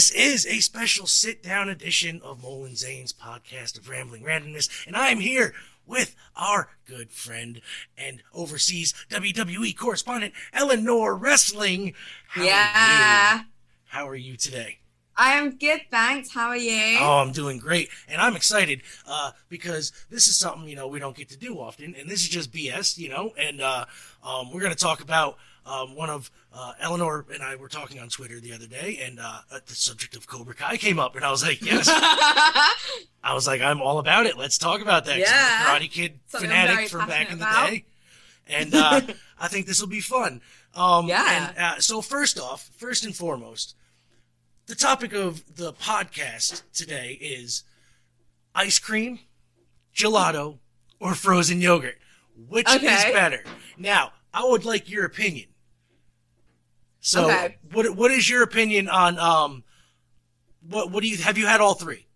This is a special sit down edition of Molin Zane's podcast of Rambling Randomness, and I'm here with our good friend and overseas WWE correspondent, Eleanor Wrestling. How yeah. Are you? How are you today? I am good, thanks. How are you? Oh, I'm doing great, and I'm excited uh, because this is something you know we don't get to do often, and this is just BS, you know. And uh, um, we're going to talk about um, one of uh, Eleanor and I were talking on Twitter the other day, and uh, the subject of Cobra Kai came up, and I was like, yes. I was like, I'm all about it. Let's talk about that. 'cause I'm a Yeah. Karate Kid Something fanatic from back in the passionate day, and uh, I think this will be fun. Um, Yeah. And, uh, so first off, first and foremost, the topic of the podcast today is ice cream, gelato, or frozen yogurt. Which is better? Now, I would like your opinion. So, Okay. what what is your opinion on um, what what do you have you had all three?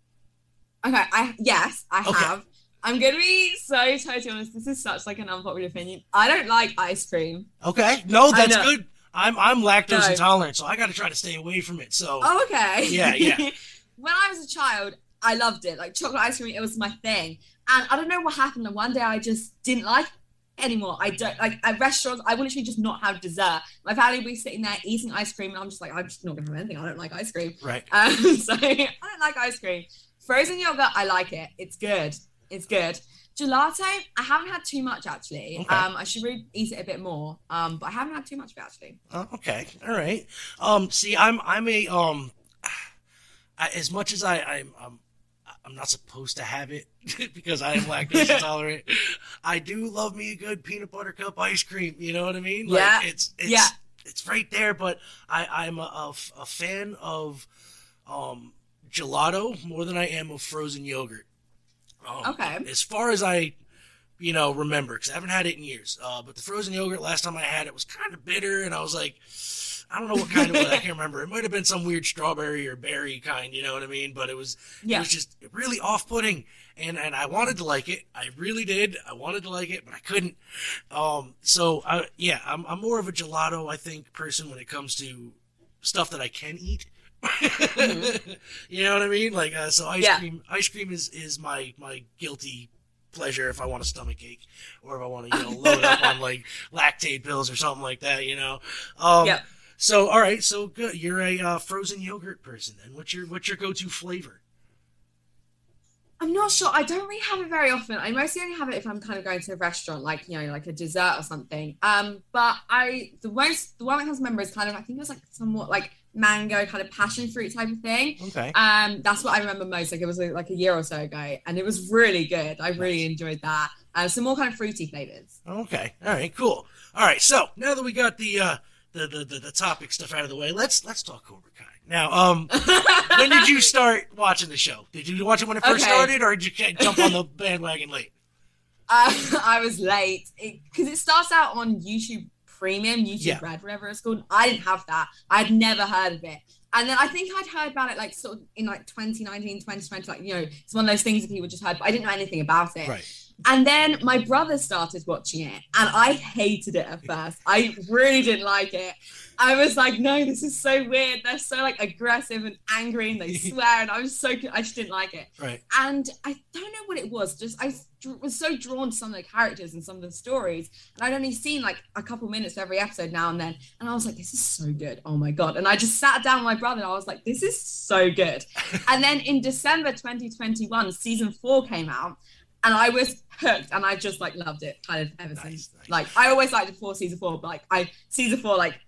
Okay, I yes, I Okay. have. I'm gonna be so totally honest. This is such like an unpopular opinion. I don't like ice cream. Okay, no, that's good. I'm I'm lactose No. intolerant, so I got to try to stay away from it. So, Oh, okay. Yeah, yeah. when I was a child, I loved it. Like chocolate ice cream, it was my thing. And I don't know what happened. And one day I just didn't like it anymore. I don't like at restaurants. I will literally just not have dessert. My family will be sitting there eating ice cream, and I'm just like, I'm just not gonna have anything. I don't like ice cream. right. Um, so I don't like ice cream. Frozen yogurt, I like it. It's good. It's good. Gelato, I haven't had too much actually. Okay. Um, I should really eat it a bit more. Um, but I haven't had too much of it actually. Oh, okay, all right. Um, see, I'm I'm a um, I, as much as I I'm, I'm I'm not supposed to have it because I am lactose intolerant. I do love me a good peanut butter cup ice cream. You know what I mean? Like, Yeah. It's it's Yeah. it's right there, but I I'm a fan of um gelato more than I am of frozen yogurt. Um, Okay. As far as I you know, remember because I haven't had it in years. Uh, but the frozen yogurt last time I had it was kind of bitter, and I was like, I don't know what kind of it. I can't remember. It might have been some weird strawberry or berry kind. You know what I mean? But it was it was just really off-putting, and and I wanted to like it. I really did. I wanted to like it, but I couldn't. Um, so I, yeah, I'm I'm more of a gelato, I think, person when it comes to stuff that I can eat. you know what I mean? Like uh, so, ice Mm-hmm. Yeah. cream. Ice cream is is my my guilty pleasure if I want a stomach ache or if I want to you know load up on like lactate pills or something like that. You know. Um, Yep. So all right, so good. You're a uh, frozen yogurt person. Then what's your what's your go to flavor? I'm not sure. I don't really have it very often. I mostly only have it if I'm kind of going to a restaurant, like you know, like a dessert or something. Um, but I the most the one that comes to remember is kind of I think it was like somewhat like mango kind of passion fruit type of thing. Okay. Um, that's what I remember most. Like it was like a year or so ago, and it was really good. I really enjoyed that. Uh, some more kind of fruity flavors. Okay. All right. Cool. All right. So now that we got the uh, the, the the the topic stuff out of the way, let's let's talk Cobra Kai. Now, um, when did you start watching the show? Did you watch it when it first Okay. started, or did you jump on the bandwagon late? Uh, I was late because it, starts out on YouTube Premium, YouTube Yeah. Red, whatever it's called. I didn't have that. I'd never heard of it. And then I think I'd heard about it like sort of in like 2019, 2020, like, you know, it's one of those things that people just heard, but I didn't know anything about it. Right. And then my brother started watching it and I hated it at first. I really didn't like it. I was like, no, this is so weird. They're so like aggressive and angry and they swear. And I was so, I just didn't like it Right. and I don't know what it was. Just I was so drawn to some of the characters and some of the stories, and I'd only seen like a couple minutes of every episode now and then, and I was like, "This is so good! Oh my god!" And I just sat down with my brother, and I was like, "This is so good!" and then in December 2021, season four came out, and I was hooked, and I just like loved it, kind of ever Nice, since. nice. Like I always liked it before season four, but like I season four like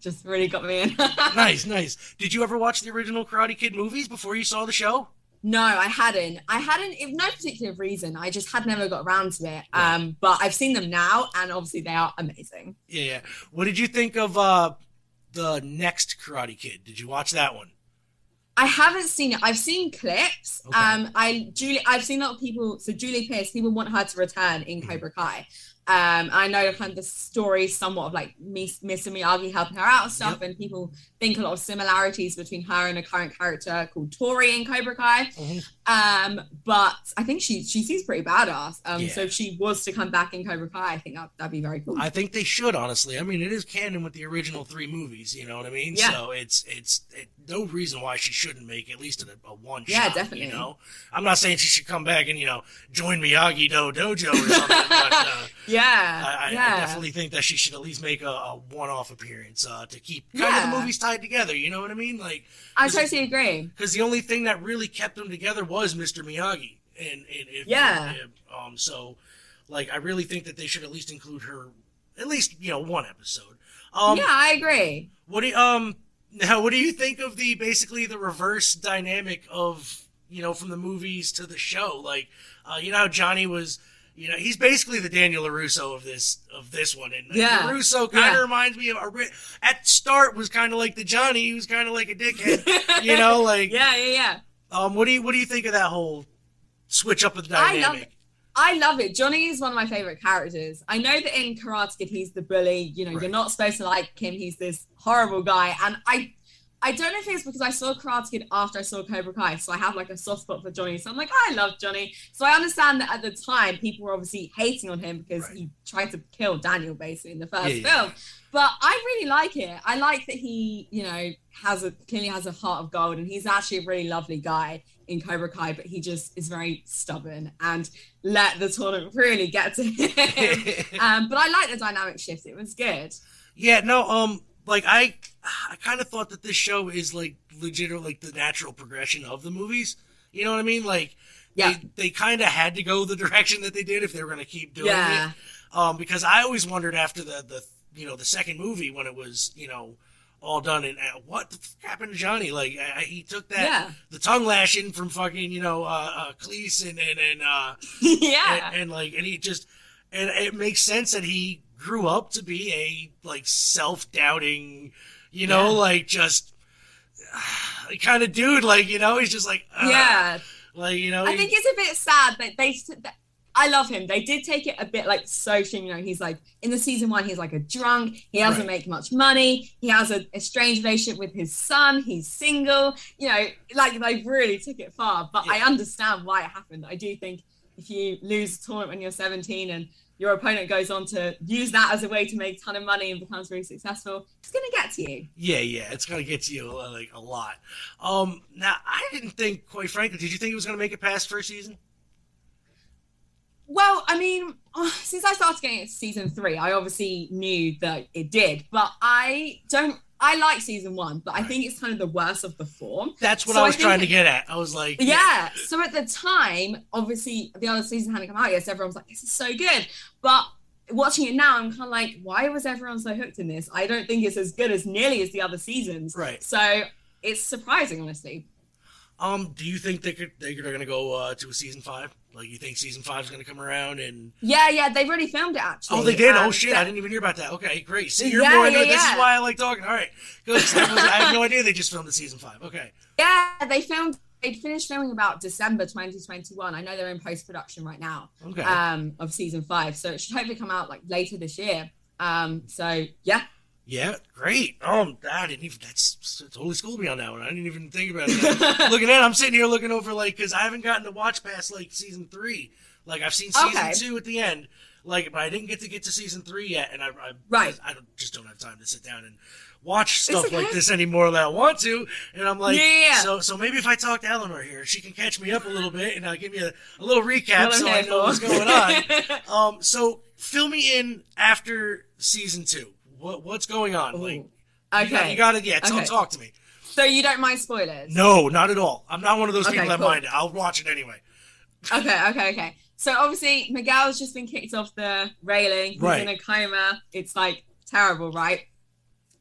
just really got me in. nice, nice. Did you ever watch the original Karate Kid movies before you saw the show? No, I hadn't. I hadn't. If no particular reason, I just had never got around to it. Yeah. Um, but I've seen them now, and obviously they are amazing. Yeah, yeah. What did you think of uh the next Karate Kid? Did you watch that one? I haven't seen it. I've seen clips. Okay. Um, I Julie, I've seen a lot of people. So Julie Pierce, people want her to return in Mhm. Cobra Kai. Um, I know kind of the story somewhat of like Miss Mr. Miyagi helping her out and stuff, and people think a lot of similarities between her and a current character called Tori in Cobra Kai. Mhm. Um, but I think she she seems pretty badass. Um, Yeah. so if she was to come back in Cobra Kai, I think that that'd be very cool. I think they should honestly. I mean, it is canon with the original three movies. You know what I mean? Yeah. So it's it's it, no reason why she shouldn't make at least a, a one Yeah, shot. definitely. You know, I'm not saying she should come back and you know join Miyagi Do Dojo or something, but uh, yeah, I, yeah. I definitely think that she should at least make a, a one-off appearance uh, to keep kind of the movies tied together. You know what I mean? Like I totally agree. because the only thing that really kept them together was Mr. Miyagi, and, and if, Yeah. um, so like I really think that they should at least include her, at least you know one episode. Um, yeah, I agree. What do you, um now? What do you think of the basically the reverse dynamic of you know from the movies to the show? Like, uh, you know how Johnny was. You know, he's basically the Daniel LaRusso of this of this one, and Yeah. LaRusso kind of Yeah. reminds me of a at start was kind of like the Johnny, he was kind of like a dickhead, you know, like yeah, yeah, yeah. Um, what do you what do you think of that whole switch up of the I dynamic? love it. I love it. Johnny is one of my favorite characters. I know that in Karate Kid he's the bully. You know, Right. you're not supposed to like him. He's this horrible guy. And I, I don't know if it's because I saw Karate Kid after I saw Cobra Kai, so I have like a soft spot for Johnny. So I'm like, I love Johnny. So I understand that at the time people were obviously hating on him because Right. he tried to kill Daniel basically in the first Yeah, yeah. film. But I really like it. I like that he, you know, has a clearly has a heart of gold, and he's actually a really lovely guy in Cobra Kai. But he just is very stubborn and let the tournament really get to him. um, but I like the dynamic shift. It was good. Yeah, no, um, like I, I kind of thought that this show is like legit, like the natural progression of the movies. You know what I mean? Like, Yeah. they, they kind of had to go the direction that they did if they were going to keep doing Yeah. it. Um, because I always wondered after the the you know the second movie when it was you know all done and uh, what the fuck happened to Johnny? Like I, I- he took that Yeah. the tongue lashing from fucking you know uh, uh Kreese and and and uh yeah. and, and like and he just and it makes sense that he grew up to be a like self-doubting you know Yeah. like just kind of dude like you know he's just like uh, yeah. like you know I he- think it's a bit sad that they. That, I love him. They did take it a bit like social. You know, he's like in the season one, he's like a drunk. He doesn't Right. make much money. He has a, a strange relationship with his son. He's single. You know, like they really took it far. But I understand why it happened. I do think if you lose a tournament when you're 17 and your opponent goes on to use that as a way to make a ton of money and becomes very successful, it's gonna get to you. yeah yeah it's gonna get to you uh, like a lot um now i didn't think quite frankly did you think it was gonna make it past first season Well, I mean, uh, since I started getting into season three, I obviously knew that it did, but I don't. I like season one, but I think it's kind of the worst of the four. that's what So i I was think- trying to get at i was like Yeah. So at the time, obviously, the other season hadn't come out yet. So everyone's like, "This is so good," but watching it now, I'm kind of like, "Why was everyone so hooked in this?" I don't think it's as good as nearly as the other seasons. right So it's surprising, honestly. um do you think they could they're gonna go uh to a season five like you think season five is gonna come around and Yeah, yeah, they've already filmed it actually. Oh, they did. oh Um, shit! so- I didn't even hear about that. Okay, great. See, you're Yeah, more yeah. This is why I like talking. All right, good. I have no idea they just filmed the season five. Okay, Yeah, they filmed. They finished filming about December 2021. I know they're in post production right now okay. um, of season five, so it should hopefully come out like later this year. Um, so yeah, yeah, great. Oh, I didn't even. That's totally schooled me on that one. I didn't even think about it. looking at, it, I'm sitting here looking over like because I haven't gotten to watch past like season three. Like I've seen season Okay. two at the end. Like, but I didn't get to get to season three yet, and I, I Right. I don't, just don't have time to sit down and watch stuff okay. like this anymore that I want to. And I'm like, Yeah. so so maybe if I talk to Eleanor here, she can catch me up a little bit and uh, give me a, a little recap so I know what's going on. Um, so fill me in after season two. What what's going on? Like, Ooh. you got, okay, you got it. Yeah, Okay. talk to me. so you don't mind spoilers? No, not at all. I'm not one of those Okay, people that cool. mind it. I'll watch it anyway. Okay, okay, okay. So obviously Miguel's just been kicked off the railing. He's Right. in a coma. It's like terrible, right?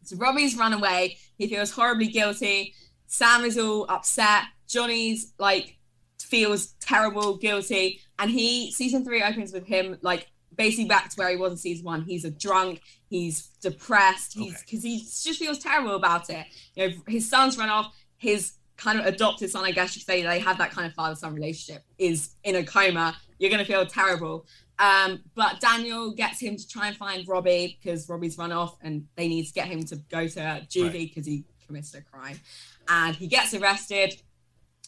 So Robbie's run away. He feels horribly guilty. Sam is all upset. Johnny's like feels terrible, guilty, and he season three opens with him like basically back to where he was in season one. He's a drunk. He's depressed. He's Okay. because he just feels terrible about it. You know, his son's run off. His kind of adopted son, I guess you say they have that kind of father son relationship, is in a coma. You're going to feel terrible. Um, but Daniel gets him to try and find Robbie because Robbie's run off and they need to get him to go to juvie because right. he committed a crime. And he gets arrested.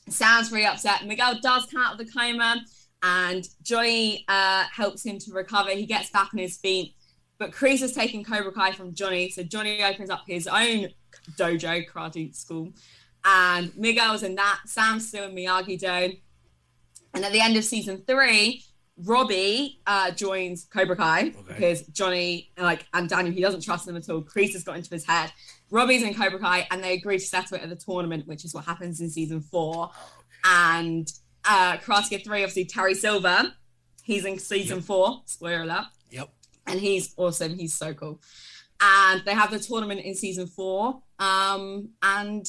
Sounds very upset. Miguel does come out of the coma and Johnny uh, helps him to recover. He gets back on his feet. But Kreese has taken Cobra Kai from Johnny. So Johnny opens up his own dojo, karate school. And Miguel's in that. Sam's still in Miyagi Do. And at the end of season three, Robbie uh, joins Cobra Kai okay. because Johnny, like, and Daniel, he doesn't trust them at all. Kreese has got into his head. Robbie's in Cobra Kai, and they agree to settle it at the tournament, which is what happens in season four. Oh, and uh, Karate 3, obviously, Terry Silver, he's in season yep. four. Spoiler alert. Yep. And he's awesome. He's so cool. And they have the tournament in season four. Um, and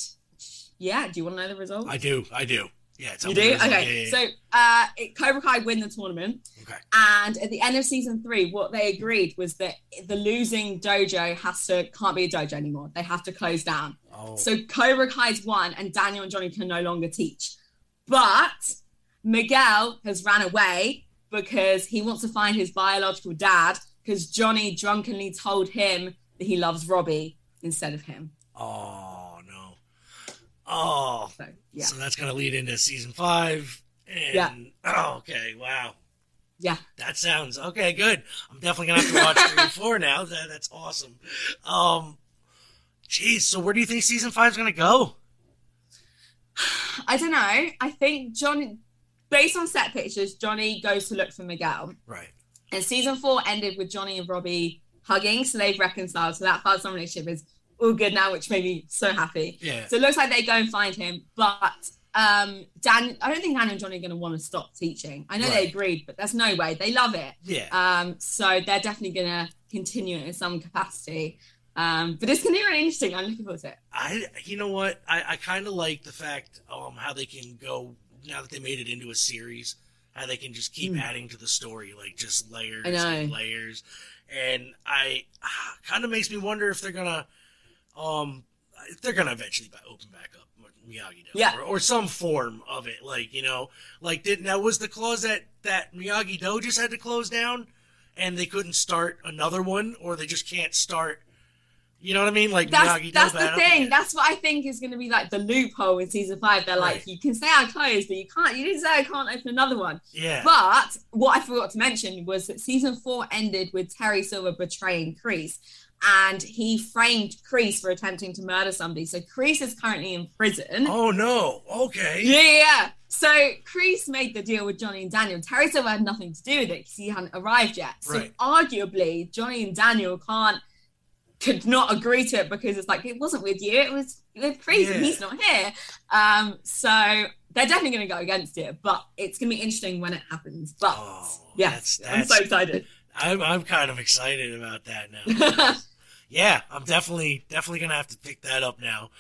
yeah, do you want to know the result? I do. I do. Yeah, you do. Okay, so uh, Cobra Kai win the tournament. Okay. And at the end of season three, what they agreed was that the losing dojo has to can't be a dojo anymore. They have to close down. Oh. So Cobra Kai's won, and Daniel and Johnny can no longer teach. But Miguel has ran away because he wants to find his biological dad because Johnny drunkenly told him that he loves Robbie instead of him. Oh no. Oh. So, yeah. So that's gonna lead into season five. And, yeah. Oh, okay. Wow. Yeah. That sounds okay. Good. I'm definitely gonna have to watch three and four now. That, that's awesome. Um, geez. So where do you think season five is gonna go? I don't know. I think Johnny, based on set pictures, Johnny goes to look for Miguel. Right. And season four ended with Johnny and Robbie hugging, so they've reconciled. So that father-son relationship is all good now, which made me so happy. Yeah. So it looks like they go and find him, but um Dan, I don't think Dan and Johnny are going to want to stop teaching. I know right. they agreed, but there's no way. They love it. Yeah. Um. So they're definitely going to continue it in some capacity. Um, but it's gonna be really interesting. I'm looking forward to it. I, you know what, I, I kind of like the fact um how they can go now that they made it into a series, how they can just keep mm. adding to the story, like just layers and layers, and I ah, kind of makes me wonder if they're gonna um, they're gonna eventually open back up Miyagi Do, yeah. or, or, some form of it. Like you know, like did now was the clause that that Miyagi Do just had to close down, and they couldn't start another one, or they just can't start. You know what I mean? Like that's, Miyagi that's the thing. That's what I think is going to be like the loophole in season five. They're right. like, you can say I closed, but you can't. You didn't say I can't open another one. Yeah. But what I forgot to mention was that season four ended with Terry Silver betraying Kreese and he framed Kreese for attempting to murder somebody. So Kreese is currently in prison. Oh no! Okay. Yeah, yeah. So Kreese made the deal with Johnny and Daniel. Terry Silver had nothing to do with it because he hadn't arrived yet. So right. arguably, Johnny and Daniel can't could not agree to it because it's like it wasn't with you; it was with Kreese, yeah. and he's not here. Um, so they're definitely going to go against it, but it's going to be interesting when it happens. But oh, yes, that's, that's, I'm so excited. I'm I'm kind of excited about that now. yeah, I'm definitely definitely gonna have to pick that up now,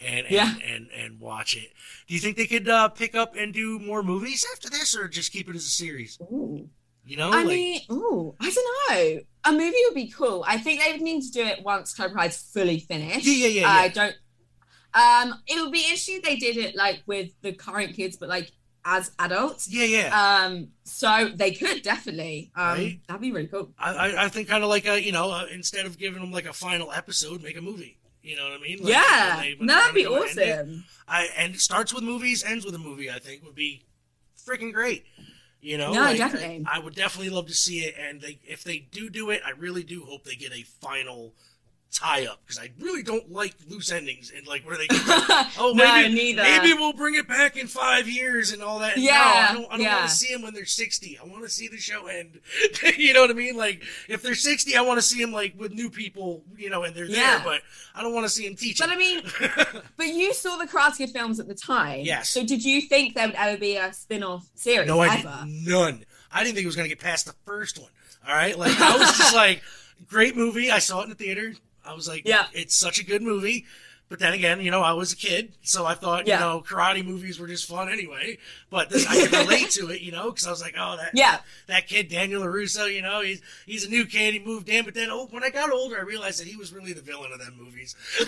and and yeah. and, and watch it. Do you think they could uh, pick up and do more movies after this, or just keep it as a series? Ooh. You know, I like, mean, ooh, I don't know. A movie would be cool. I think they would need to do it once Cobra Kai's fully finished. Yeah, yeah, yeah. I don't. Um, it would be interesting if they did it like with the current kids, but like as adults. Yeah, yeah. Um, so they could definitely. Um, right? that'd be really cool. I, I think kind of like a you know uh, instead of giving them like a final episode, make a movie. You know what I mean? Like, yeah, when they, when that'd be awesome. It, I and it starts with movies, ends with a movie. I think would be freaking great. You know, no, like, definitely. I, I, would definitely love to see it, and they, if they do do it, I really do hope they get a final tie up because I really don't like loose endings and like where they go, oh maybe no, maybe we'll bring it back in five years and all that. Yeah, no, I don't, I don't yeah. want to see them when they're sixty. I want to see the show end. you know what I mean? Like if they're sixty, I want to see them like with new people, you know, and they're yeah. there. But I don't want to see them teach. But I mean, but you saw the Karate films at the time. Yes. So did you think there would ever be a spin-off series? No, I ever? did none. I didn't think it was going to get past the first one. All right, like I was just like, great movie. I saw it in the theater. I was like, yeah, it's such a good movie. But then again, you know, I was a kid, so I thought, yeah. you know, karate movies were just fun anyway. But this, I can relate to it, you know, because I was like, oh, that yeah. that kid Daniel LaRusso, you know, he's he's a new kid. He moved in, but then oh, when I got older, I realized that he was really the villain of them movies.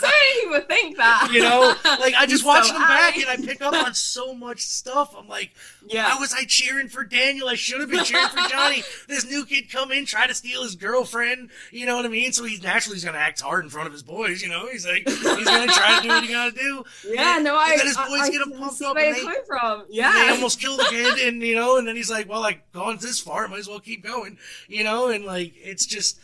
so many people think that. You know, like I just He's watch so them back and I pick up on so much stuff. I'm like, Yeah. why was I cheering for Daniel? I should have been cheering for Johnny. this new kid come in, try to steal his girlfriend. You know what I mean? So he's naturally he's gonna act hard in front of his boys. You know, he's like he's gonna try to do what he gotta do. Yeah, And- no, I. and then his boys I get him pumped up where and they- from. Yeah, they almost kill the kid, and you know, and then he's like, "Well, like gone this far, might as well keep going," you know, and like it's just,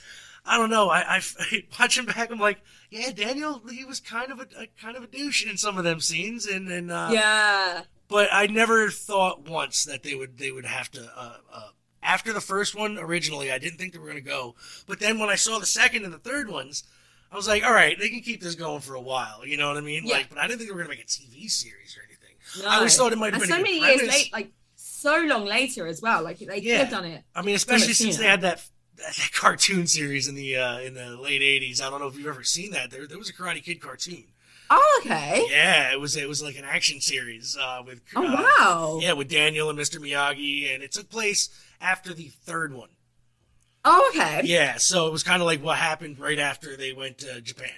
I don't know. I, I watching back, I'm like, yeah, Daniel, he was kind of a, a kind of a douche in some of them scenes, and and uh, yeah. but I never thought once that they would they would have to. Uh, uh, after the first one, originally, I didn't think they were going to go, but then when I saw the second and the third ones. I was like, all right, they can keep this going for a while. You know what I mean? Yeah. Like, but I didn't think they were going to make a TV series or anything. No. I always thought it might have and been so a many good years late, like so long later as well. Like they Yeah. could have done it. I mean, especially since they had that that cartoon series in the uh, in the late '80s. I don't know if you've ever seen that. There, there was a Karate Kid cartoon. Oh, okay. Yeah, it was it was like an action series uh, with Oh uh, wow. yeah with Daniel and Mr. Miyagi, and it took place after the third one. Oh, okay. Yeah, so it was kind of like what happened right after they went to Japan.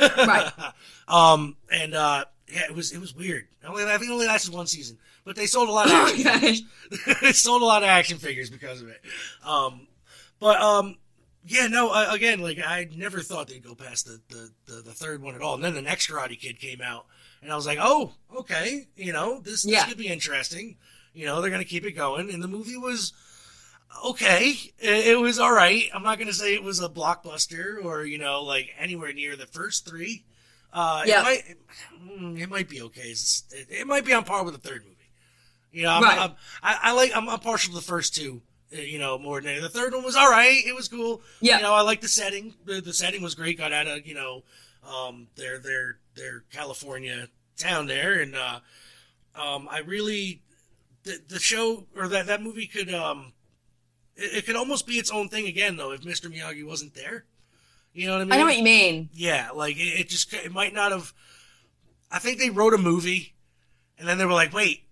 Right. um, and uh, yeah, it was it was weird. Only I think it only lasted one season, but they sold a lot of action Okay. figures. they sold a lot of action figures because of it. Um, but um, yeah, no, uh, again, like I never thought they'd go past the, the the the third one at all. And then the next Karate Kid came out, and I was like, oh, okay, you know, this this Yeah. could be interesting. You know, they're gonna keep it going, and the movie was okay. It, it was all right. I'm not gonna say it was a blockbuster or you know like anywhere near the first three. Uh, Yeah. it might mm, it might be okay. It, it might be on par with the third movie. You know, I'm, Right. I'm, I, I like I'm, I'm partial to the first two. Uh, You know, more than the third one was all right. It was cool. Yeah. You know, I like the setting. The, the setting was great. Got out of you know, um, their their their California town there, and uh, um, I really the the show or that that movie could um, it, it could almost be its own thing again though if Mr. Miyagi wasn't there. You know what I mean? I know what you mean. Yeah, like it, it just it might not have. I think they wrote a movie, and then they were like, "Wait,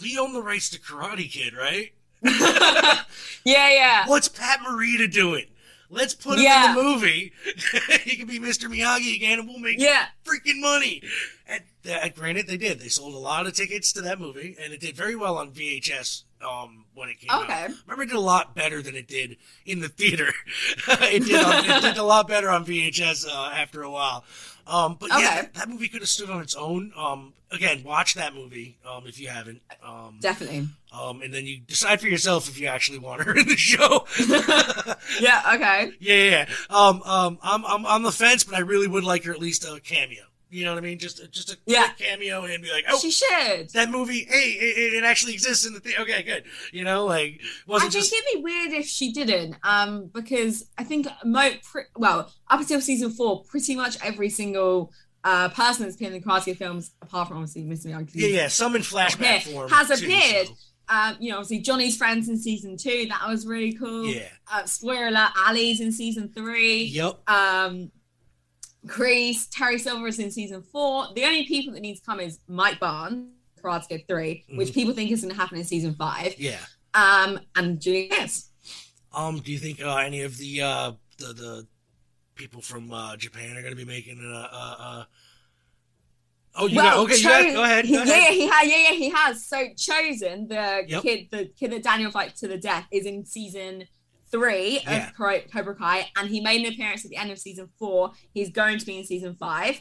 we own the rights to Karate Kid, right? Yeah, yeah. What's Pat Morita doing? Let's put him Yeah. in the movie. he can be Mr. Miyagi again, and we'll make Yeah. freaking money." And uh, granted, they did. They sold a lot of tickets to that movie, and it did very well on VHS um, when it came Okay. out. Remember, it did a lot better than it did in the theater. it did. On, it did a lot better on VHS uh, after a while. Um, but yeah, that, that movie could have stood on its own. Um, again, watch that movie um, if you haven't. Um, Definitely. um, and then you decide for yourself if you actually want her in the show. Yeah, okay. yeah, yeah. yeah. Um, um, I'm, I'm on the fence, but I really would like her at least a cameo. You know what I mean? Just, just a Yeah. quick cameo and be like, oh, She should. that movie. Hey, it, it actually exists in the thing. Okay, good. You know, like I wasn't think just it'd be weird if she didn't, um, because I think mo pre- well up until season four, pretty much every single uh person that's appeared in the Karate films, apart from obviously Mr. Miyagi, yeah, yeah. Some in flashback form has too, appeared. so, Um, you know, obviously Johnny's friends in season two, that was really cool. yeah. Uh, spoiler alert, Ali's in season three. Yep. Um, Chris, Terry Silver is in season four. The only people that need to come is Mike Barnes, Karate Kid 3, which Mhm. people think is going to happen in season five. Yeah. Um, and Julie Pierce. Um, do you think uh, any of the uh, the the people from uh, Japan are going to be making a? Uh, uh, oh, you got okay. You got, go ahead. he- Go yeah, ahead. he has. Yeah, yeah, he has. So Chozen the Yep. kid, the kid that Daniel fight to the death, is in season three Yeah. of Cobra Kai, and he made an appearance at the end of season four. He's going to be in season five.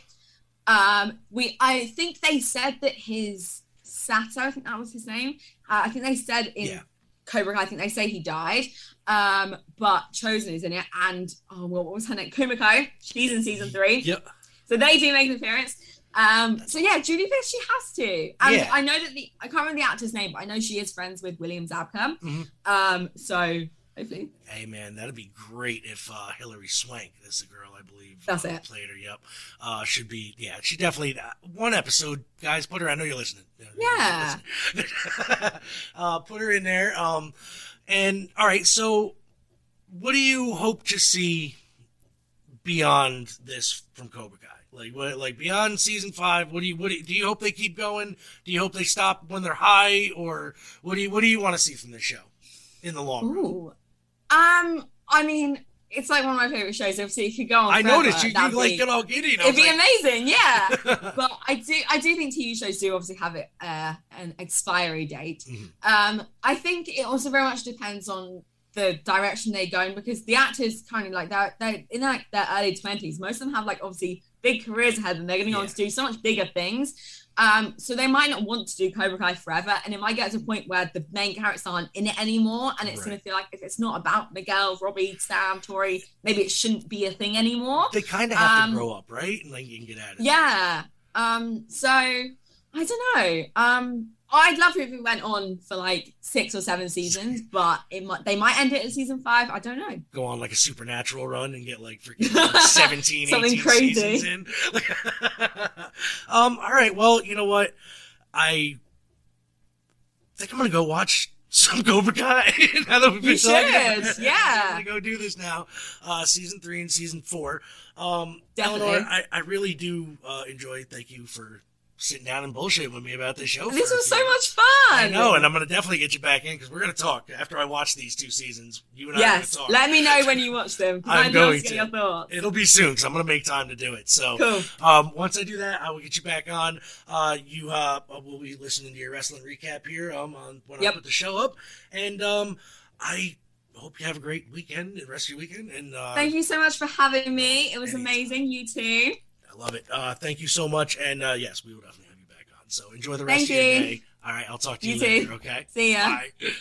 Um, we, I think they said that his Sato, I think that was his name. Uh, I think they said in Yeah. Cobra Kai, I think they say he died. Um, but Chozen is in it, and oh, well, what was her name? Kumiko. She's in season three. Yep. So they do make an appearance. Um, so yeah, Julie Fish, she has to. And Yeah. I know that the I can't remember the actor's name, but I know she is friends with William Zabka. Mhm. Um, so hopefully Hey man, that'd be great if uh, Hilary Swank, that's the girl I believe, That's uh, it. played her. Yep, uh, should be. Yeah, she definitely uh, one episode. Guys, put her. I know you're listening. Yeah. You're listening. uh, put her in there. Um, and all right. So, what do you hope to see beyond this from Cobra Kai? Like what? Like beyond season five? What do you? What do you, do you hope they keep going? Do you hope they stop when they're high, or what do you? What do you want to see from this show in the long run? Um, I mean, it's like one of my favorite shows. Obviously, if you go on, I noticed you, you like be- get all giddy. It'd was be like, amazing, yeah. but I do, I do think TV shows do obviously have it uh, an expiry date. Mhm. Um, I think it also very much depends on the direction they go in because the actors kind of like they're, they're in like their early twenties. Most of them have like obviously big careers ahead, and they're going to go on Yeah. to do so much bigger things. Um, so they might not want to do Cobra Kai forever, and it might get to a point where the main characters aren't in it anymore, and it's going to feel like if it's not about Miguel, Robbie, Sam, Tori, maybe it shouldn't be a thing anymore. they kind of have Um, to grow up, right? And like you can get out of it. Yeah. Um, so I don't know. Um, I'd love if it went on for like six or seven seasons, but it might they might end it at season five. I don't know. Go on like a supernatural run and get like freaking like, 17, Something 18 crazy. seasons in. um, all right. Well, you know what? I think I'm gonna go watch some Cobra Kai. now that we've been You talking about yeah. I'm gonna go do this now. Uh, season three and season four. Um, Definitely. Eleanor, I, I really do uh, enjoy. Thank you for sitting down and bullshit with me about this show. This was so much fun. I know, and I'm gonna definitely get you back in because we're gonna talk after I watch these two seasons. You and I yes. gonna talk. Let me know when you watch them. I'm I'd going to your thoughts. It'll be soon because I'm gonna make time to do it. So, Cool. um, once I do that, I will get you back on. Uh, you uh, will be listening to your wrestling recap here um, on when I put the show up, and um, I hope you have a great weekend, the rest of your weekend, and uh, Thank you so much for having me. It was Anytime. amazing. You too. I love it. Uh, thank you so much, and uh, yes, we will definitely have you back on. So enjoy the Thank rest of your you. day. All right, I'll talk to you, You later. too. Okay. See ya. Bye.